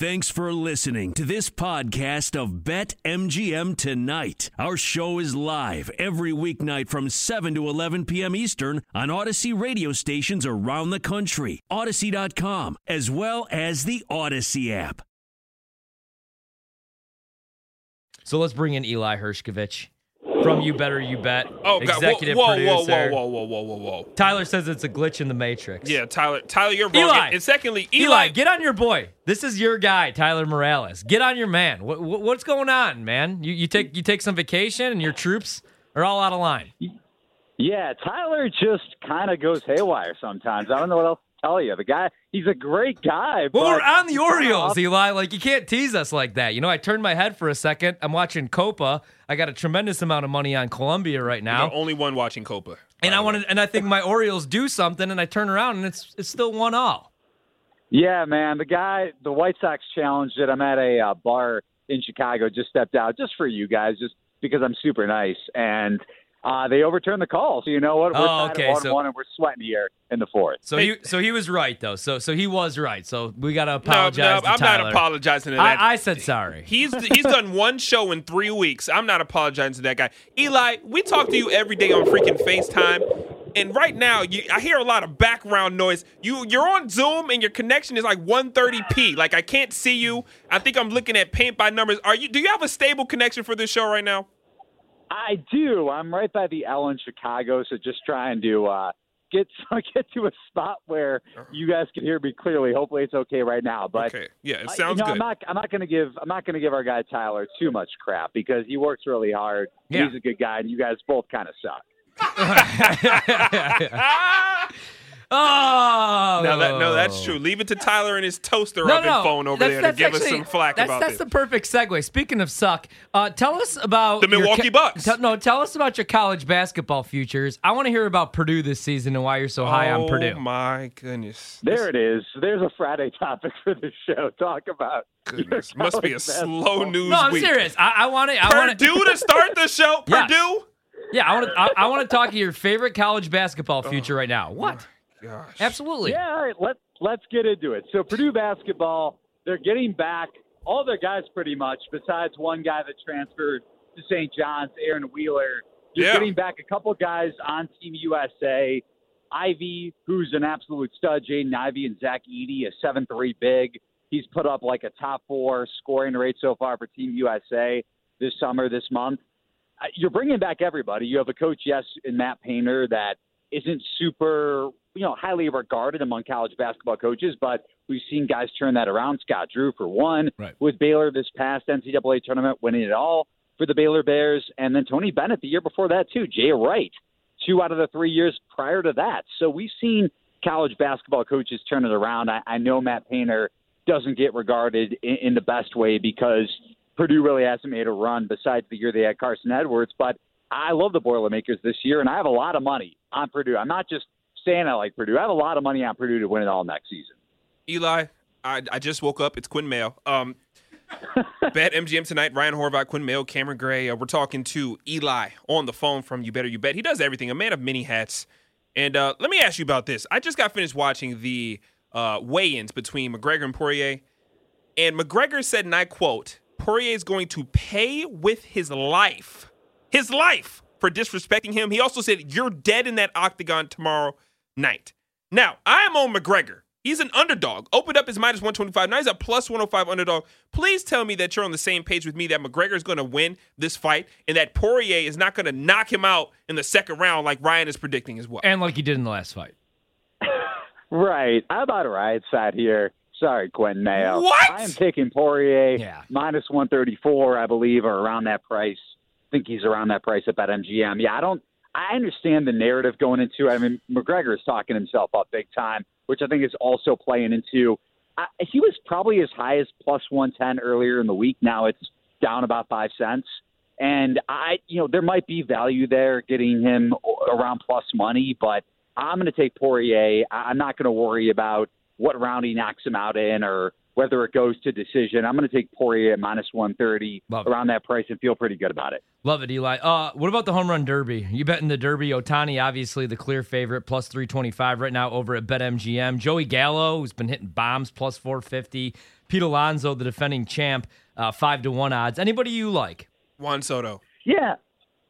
Thanks for listening to this podcast of Bet MGM Tonight. Our show is live every weeknight from 7 to 11 p.m. Eastern on Audacy radio stations around the country, Audacy.com, as well as the Audacy app. So let's bring in Eli Hershkovich from You Better You Bet. Oh, God. executive whoa, whoa, producer. whoa, whoa, whoa, whoa, whoa, whoa. Tyler says it's a glitch in the matrix. Yeah, Tyler, Tyler, you're wrong. Eli. And secondly, Eli, Eli, get on your boy. This is your guy, Tyler Morales. Get on your man. What, what, what's going on, man? You, you take you take some vacation, and your troops are all out of line. Yeah, Tyler just kind of goes haywire sometimes. I don't know what else to tell you. The guy, he's a great guy. Well, but we're on the he's Orioles, off- Eli. Like you can't tease us like that. You know, I turned my head for a second. I'm watching Copa. I got a tremendous amount of money on Colombia right now, the only one watching Copa. and I wanted, and I think my Orioles do something, and I turn around and it's it's still one all. Yeah, man. The guy, the White Sox challenged it. I'm at a uh, bar in Chicago. Just stepped out just for you guys, just because I'm super nice. And uh, they overturned the call. So you know what? We're Oh, tied okay, at one so- one, and we're sweating here in the fourth. So he so he was right though. So so he was right. So we got to No, apologize. no, to I'm Tyler. not apologizing to that. I, I said sorry. He's he's done one show in three weeks. I'm not apologizing to that guy. Eli, we talk to you every day on freaking FaceTime. And right now, you, I hear a lot of background noise. You you're on Zoom and your connection is like 130p. Like I can't see you. I think I'm looking at paint by numbers. Are you? Do you have a stable connection for this show right now? I do. I'm right by the L in Chicago, so just trying to uh, get get to a spot where you guys can hear me clearly. Hopefully, it's okay right now. But Okay, yeah, it Uh, sounds you know, good. I'm not. I'm not going to give. I'm not going to give our guy Tyler too much crap because he works really hard. Yeah. He's a good guy, and you guys both kind of suck. oh No, that, no, that's true. Leave it to Tyler and his toaster No, oven no, phone over that's- there to that's give us some flack that's, about That's this. the perfect segue. Speaking of suck, uh, tell us about The your Milwaukee Bucks. te- no, tell us about your college basketball futures. I want to hear about Purdue this season and why you're so high on oh Purdue. my goodness! There it is. There's a Friday topic for the show. Talk about Goodness, must be a college slow news No, I'm week. serious. I, I want to. I want Purdue to start the show. Yes. Purdue. Yeah, I want to. I, I want to talk to your favorite college basketball future right now. What? Gosh. Absolutely. Yeah, all right. Let Let's get into it. So Purdue basketball, they're getting back all their guys pretty much, besides one guy that transferred to St. John's, Aaron Wheeler. You're Yeah. getting back a couple guys on Team USA. Ivey, who's an absolute stud, Jaden Ivey and Zach Edey, a seven-three big. He's put up like a top four scoring rate so far for Team USA this summer, this month. Uh, You're bringing back everybody. You have a coach, yes, in Matt Painter that isn't super, you know, highly regarded among college basketball coaches, but we've seen guys turn that around. Scott Drew, for one, Right. with Baylor this past NCAA tournament, winning it all for the Baylor Bears, and then Tony Bennett the year before that too. Jay Wright, two out of the three years prior to that. So we've seen college basketball coaches turn it around. I, I know Matt Painter doesn't get regarded in, in the best way because Purdue really hasn't made a run besides the year they had Carson Edwards, but I love the Boilermakers this year, and I have a lot of money on Purdue. I'm not just saying I like Purdue. I have a lot of money on Purdue to win it all next season. Eli, I, I just woke up. It's Quinn Mail. Um, Bet MGM tonight. Ryan Horvath, Quinn Mail, Cameron Gray. Uh, we're talking to Eli on the phone from You Better You Bet. He does everything. A man of many hats. And uh, let me ask you about this. I just got finished watching the uh, weigh-ins between McGregor and Poirier, and McGregor said, and I quote, "Poirier is going to pay with his life, his life for disrespecting him." He also said, "You're dead in that octagon tomorrow night." Now, I am on McGregor. He's an underdog. Opened up his minus 125. Now he's a plus 105 underdog. Please tell me that you're on the same page with me that McGregor is going to win this fight and that Poirier is not going to knock him out in the second round like Ryan is predicting as well. And like he did in the last fight. Right. I'm about a riot side here. Sorry, Quentin Mayo. What? I am taking Poirier Yeah. minus 134, I believe, or around that price. I think he's around that price at BetMGM. Yeah, I don't. I understand the narrative going into. I mean, McGregor is talking himself up big time, which I think is also playing into. I, he was probably as high as plus 110 earlier in the week. Now it's down about five cents. And I, you know, there might be value there getting him around plus money, but I'm going to take Poirier. I'm not going to worry about what round he knocks him out in or whether it goes to decision. I'm going to take Poirier at minus 130 Love it. around that price and feel pretty good about it. Love it, Eli. Uh, what about the home run derby? You betting the derby? Ohtani, obviously the clear favorite, plus three twenty five right now over at BetMGM. Joey Gallo, who's been hitting bombs, plus four fifty. Pete Alonso, the defending champ, uh, five to one odds. Anybody you like? Juan Soto. Yeah,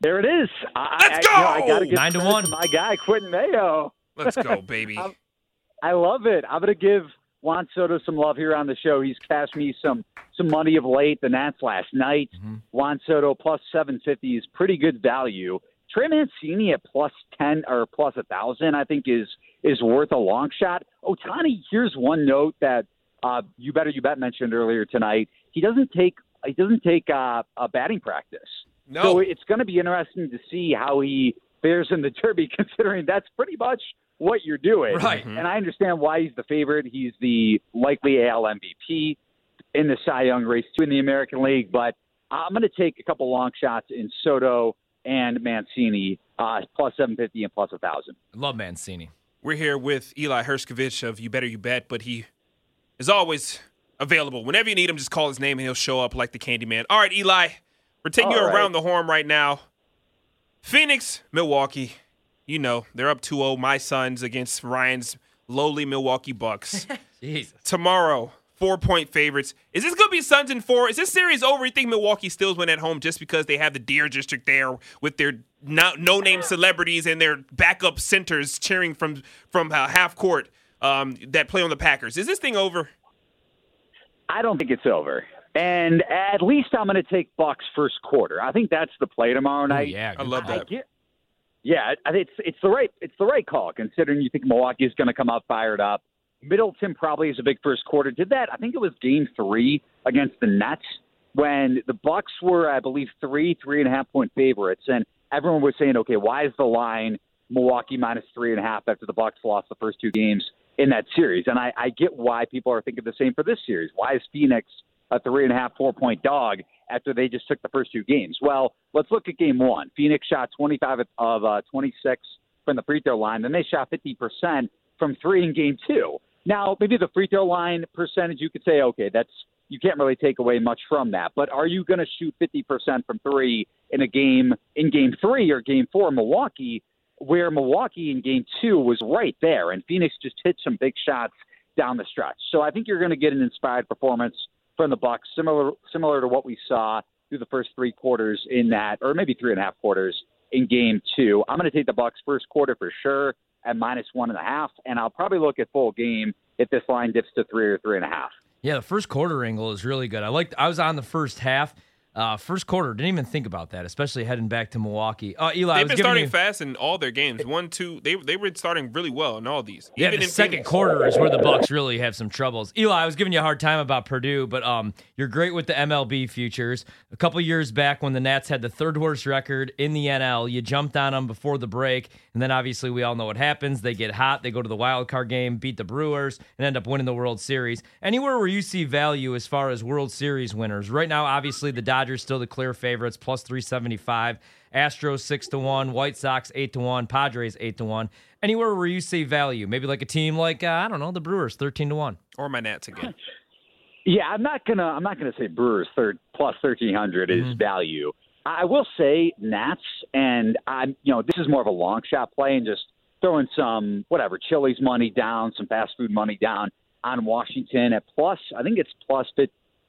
there it is. I, Let's I, you know, I go! gotta give Nine to credit one. My guy, Quentin Mayo. Let's go, baby. I love it. I'm going to give Juan Soto some love here on the show. He's cashed me some some money of late. The Nats last night. Juan Soto plus 750 is pretty good value. Trey Mancini at plus 10 or plus a thousand, I think is is worth a long shot. Ohtani, here's one note that uh, you better you bet mentioned earlier tonight. He doesn't take he doesn't take uh, a batting practice. no. So it's going to be interesting to see how he fares in the Derby, considering that's pretty much what you're doing. Right. And I understand why he's the favorite. He's the likely AL MVP in the Cy Young race, too, in the American League. But I'm going to take a couple long shots in Soto and Mancini, uh, plus 750 and plus 1,000. Love Mancini. We're here with Eli Hershkovich of You Better You Bet, but he is always available. Whenever you need him, just call his name and he'll show up like the Candyman. All right, Eli, we're taking you All right. around the horn right now. Phoenix, Milwaukee. You know, they're up 2 0. My Suns against Ryan's lowly Milwaukee Bucks. Jesus. Tomorrow, four point favorites. Is this going to be Suns in four? Is this series over? You think Milwaukee still win at home just because they have the Deer District there with their no name celebrities and their backup centers cheering from from uh, half court um, that play on the Packers? Is this thing over? I don't think it's over. And at least I'm going to take Bucks first quarter. I think that's the play tomorrow Oh, night. yeah. I love call. I that. get, yeah, it's it's the right it's the right call considering you think Milwaukee is going to come out fired up. Middleton probably is a big first quarter. Did that? I think it was Game Three against the Nets when the Bucks were, I believe, three three and a half point favorites, and everyone was saying, okay, why is the line Milwaukee minus three and a half after the Bucks lost the first two games in that series? And I, I get why people are thinking the same for this series. Why is Phoenix a three and a half, four point dog after they just took the first two games. Well, let's look at game one. Phoenix shot 25 of uh, 26 from the free throw line. Then they shot 50% from three in game two. Now, maybe the free throw line percentage, you could say, okay, that's you can't really take away much from that. But are you going to shoot 50% from three in a game in game three or game four in Milwaukee, where Milwaukee in game two was right there, and Phoenix just hit some big shots down the stretch. So I think you're going to get an inspired performance from the Bucks, similar similar to what we saw through the first three quarters in that, or maybe three and a half quarters in game two. I'm going to take the Bucks first quarter for sure at minus one and a half, and I'll probably look at full game if this line dips to three or three and a half. Yeah, the first quarter angle is really good. I liked. I was on the first half. Uh, first quarter, didn't even think about that, especially heading back to Milwaukee. Uh, Eli, They've been starting you, fast in all their games. One, two, they they were starting really well in all these. Yeah, Even the second Phoenix. quarter is where the Bucks really have some troubles. Eli, I was giving you a hard time about Purdue, but um, you're great with the MLB futures. A couple years back, when the Nats had the third worst record in the NL, you jumped on them before the break, and then obviously we all know what happens. They get hot, they go to the wild card game, beat the Brewers, and end up winning the World Series. Anywhere where you see value as far as World Series winners, right now, obviously the Dodgers still the clear favorites, plus 375. Astros six to one, White Sox eight to one, Padres eight to one. Anywhere where you see value, maybe like a team like uh, I don't know the Brewers thirteen to one. or my Nats again. Yeah, I'm not gonna I'm not gonna say Brewers third plus thirteen hundred is Mhm. value. I will say Nats, and I'm you know this is more of a long shot play and just throwing some whatever Chili's money down, some fast food money down on Washington at plus. I think it's plus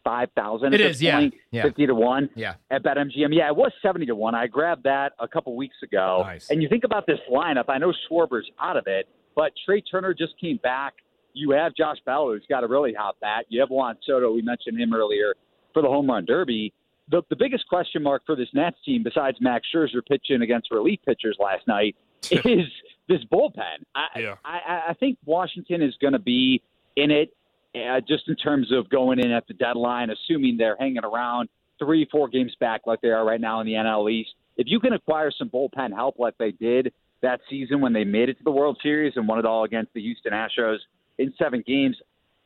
five thousand. It at is, yeah. point, Yeah. fifty to one Yeah, at BetMGM. Yeah, it was 70 to 1. I grabbed that a couple weeks ago. Nice. And you think about this lineup, I know Schwarber's out of it, but Trea Turner just came back. You have Josh Bell, who's got a really hot bat. You have Juan Soto, we mentioned him earlier, for the home run derby. The, the biggest question mark for this Nats team, besides Max Scherzer pitching against relief pitchers last night, is this bullpen. I, Yeah. I, I think Washington is going to be in it uh, just in terms of going in at the deadline, assuming they're hanging around three, four games back like they are right now in the NL East. If you can acquire some bullpen help like they did that season when they made it to the World Series and won it all against the Houston Astros in seven games,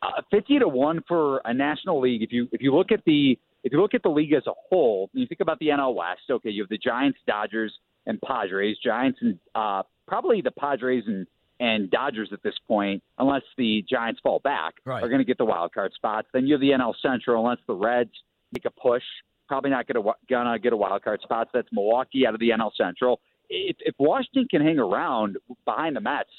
uh, fifty to one for a National League. If you if you look at the if you look at the league as a whole, you think about the NL West. Okay, you have the Giants, Dodgers, and Padres. Giants and uh, probably the Padres and and Dodgers at this point, unless the Giants fall back, Right. are going to get the wild card spots. Then you have the NL Central, unless the Reds make a push, probably not gonna gonna get a wild card spot. So that's Milwaukee out of the NL Central. If, if Washington can hang around behind the Mets,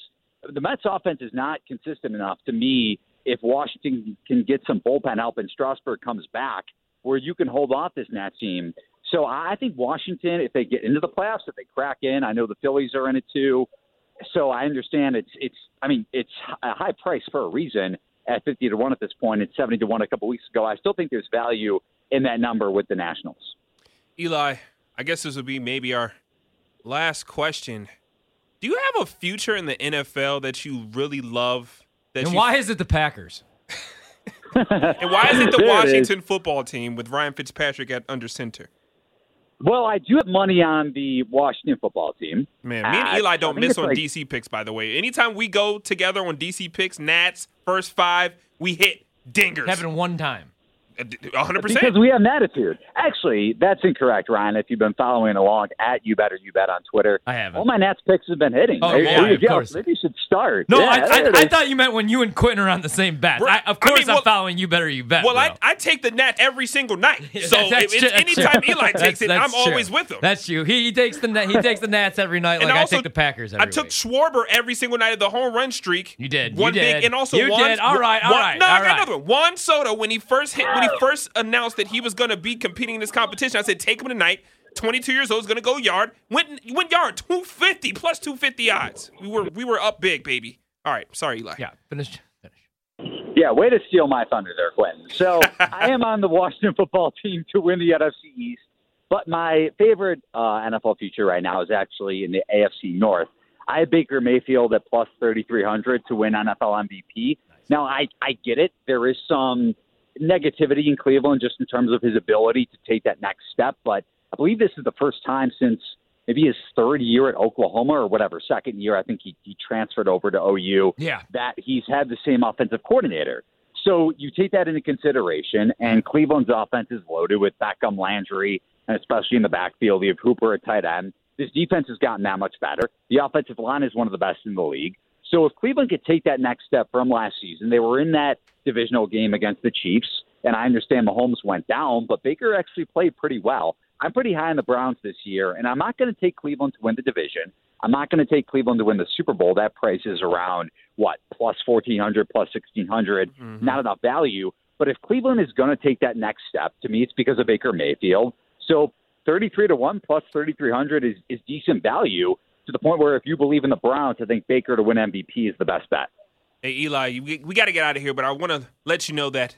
the Mets offense is not consistent enough to me if Washington can get some bullpen help and Strasburg comes back, where you can hold off this Nats team. So I think Washington, if they get into the playoffs, if they crack in, I know the Phillies are in it too. So I understand it's it's I mean it's a high price for a reason at fifty to one at this point. It's seventy to one a couple weeks ago. I still think there's value in that number with the Nationals. Eli, I guess this would be maybe our last question. Do you have a future in the NFL that you really love? That And you, why is it the Packers? and why is it the There it Washington football team with Ryan Fitzpatrick at under center? Well, I do have money on the Washington football team. Man, me and Uh, Eli don't think miss on like- DC picks, by the way. Anytime we go together on DC picks, Nats, first five, we hit dingers. Having one time. A hundred Because we have an attitude. Actually, that's incorrect, Ryan. If you've been following along at You Better You Bet on Twitter, I haven't. all my Nats picks have been hitting. Oh, There- yeah, there you of go. course. Maybe you should start. No, Yeah, I, I, I thought you meant when you and Quentin are on the same bat. Right. I, of I course, mean, I'm well- foll's you better you bet. Well, I. I take the net every single night. So That's if it's true, that's anytime true. Eli takes That's- it, I'm true. always with him. That's you. He, he takes the he takes the Nats every night, And like I also, take the Packers every I took week. Schwarber every single night of the home run streak. You did. One You big and also You one. did. All right, all one- right, No, I got another one. Juan Soto when he first hit when he first announced that he was going to be competing in this competition. I said take him tonight. 22 years old is going to go yard. Went went yard 250 plus 250 odds. We were we were up big, baby. All right, sorry, Eli. Yeah, finish. Finish. Yeah, way to steal my thunder there, Quentin. So I am on the Washington football team to win the NFC East, but my favorite uh, NFL future right now is actually in the AFC North. I have Baker Mayfield at plus 3,300 to win NFL MVP. Now, I, I get it. There is some negativity in Cleveland just in terms of his ability to take that next step, but I believe this is the first time since maybe his third year at Oklahoma or whatever, second year, I think he, he transferred over to OU Yeah. that he's had the same offensive coordinator. So you take that into consideration, and Cleveland's offense is loaded with Beckham, Landry, and especially in the backfield, you have Hooper at tight end. This defense has gotten that much better. The offensive line is one of the best in the league. So if Cleveland could take that next step from last season, they were in that divisional game against the Chiefs, and I understand Mahomes went down, but Baker actually played pretty well. I'm pretty high on the Browns this year, and I'm not going to take Cleveland to win the division. I'm not going to take Cleveland to win the Super Bowl. That price is around what plus 1400, plus 1600. Mm-hmm. Not enough value. But if Cleveland is going to take that next step, to me, it's because of Baker Mayfield. So 33 to one plus 3300 is is decent value to the point where if you believe in the Browns, I think Baker to win MVP is the best bet. Hey Eli, we, we got to get out of here, but I want to let you know that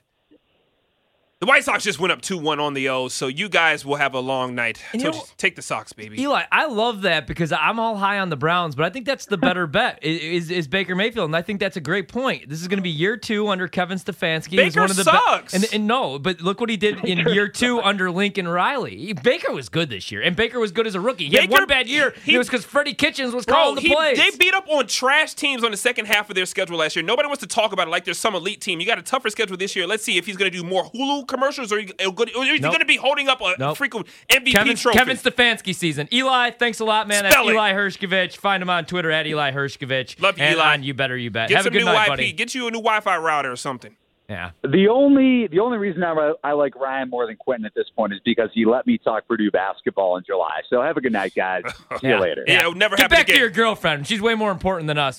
the White Sox just went up two one on the O's, so you guys will have a long night. You know- take the Sox, baby. Eli, I love that because I'm all high on the Browns, but I think that's the better bet is, is Baker Mayfield, and I think that's a great point. This is going to be year two under Kevin Stefanski. He's Baker one of the be- sucks. and, and no, but look what he did in year two under Lincoln Riley. Baker was good this year, and Baker was good as a rookie. He had one bad year. he- it was because Freddie Kitchens was Bro, calling the he- plays. they beat up on trash teams on the second half of their schedule last year. Nobody wants to talk about it like there's some elite team. You got a tougher schedule this year. Let's see if he's going to do more Hulu commercials or, he- or good- or is he Nope. going to be holding up a Nope. frequent MVP Kevin, trophy. Kevin Stefanski season. Eli, thanks a lot, man. Spell That's it. Eli Hershkovich. Find him on Twitter at Eli Hershkovich. Love you, and Eli. on You Better You Bet. Get Have a good new night, IP. buddy. Get you a new Wi-Fi router or something. yeah. The only the only reason I, I like Ryan more than Quentin at this point is because he let me talk Purdue basketball in July. So have a good night, guys. See Yeah. you later. Yeah, it would never Get happen back again. to your girlfriend. She's way more important than us.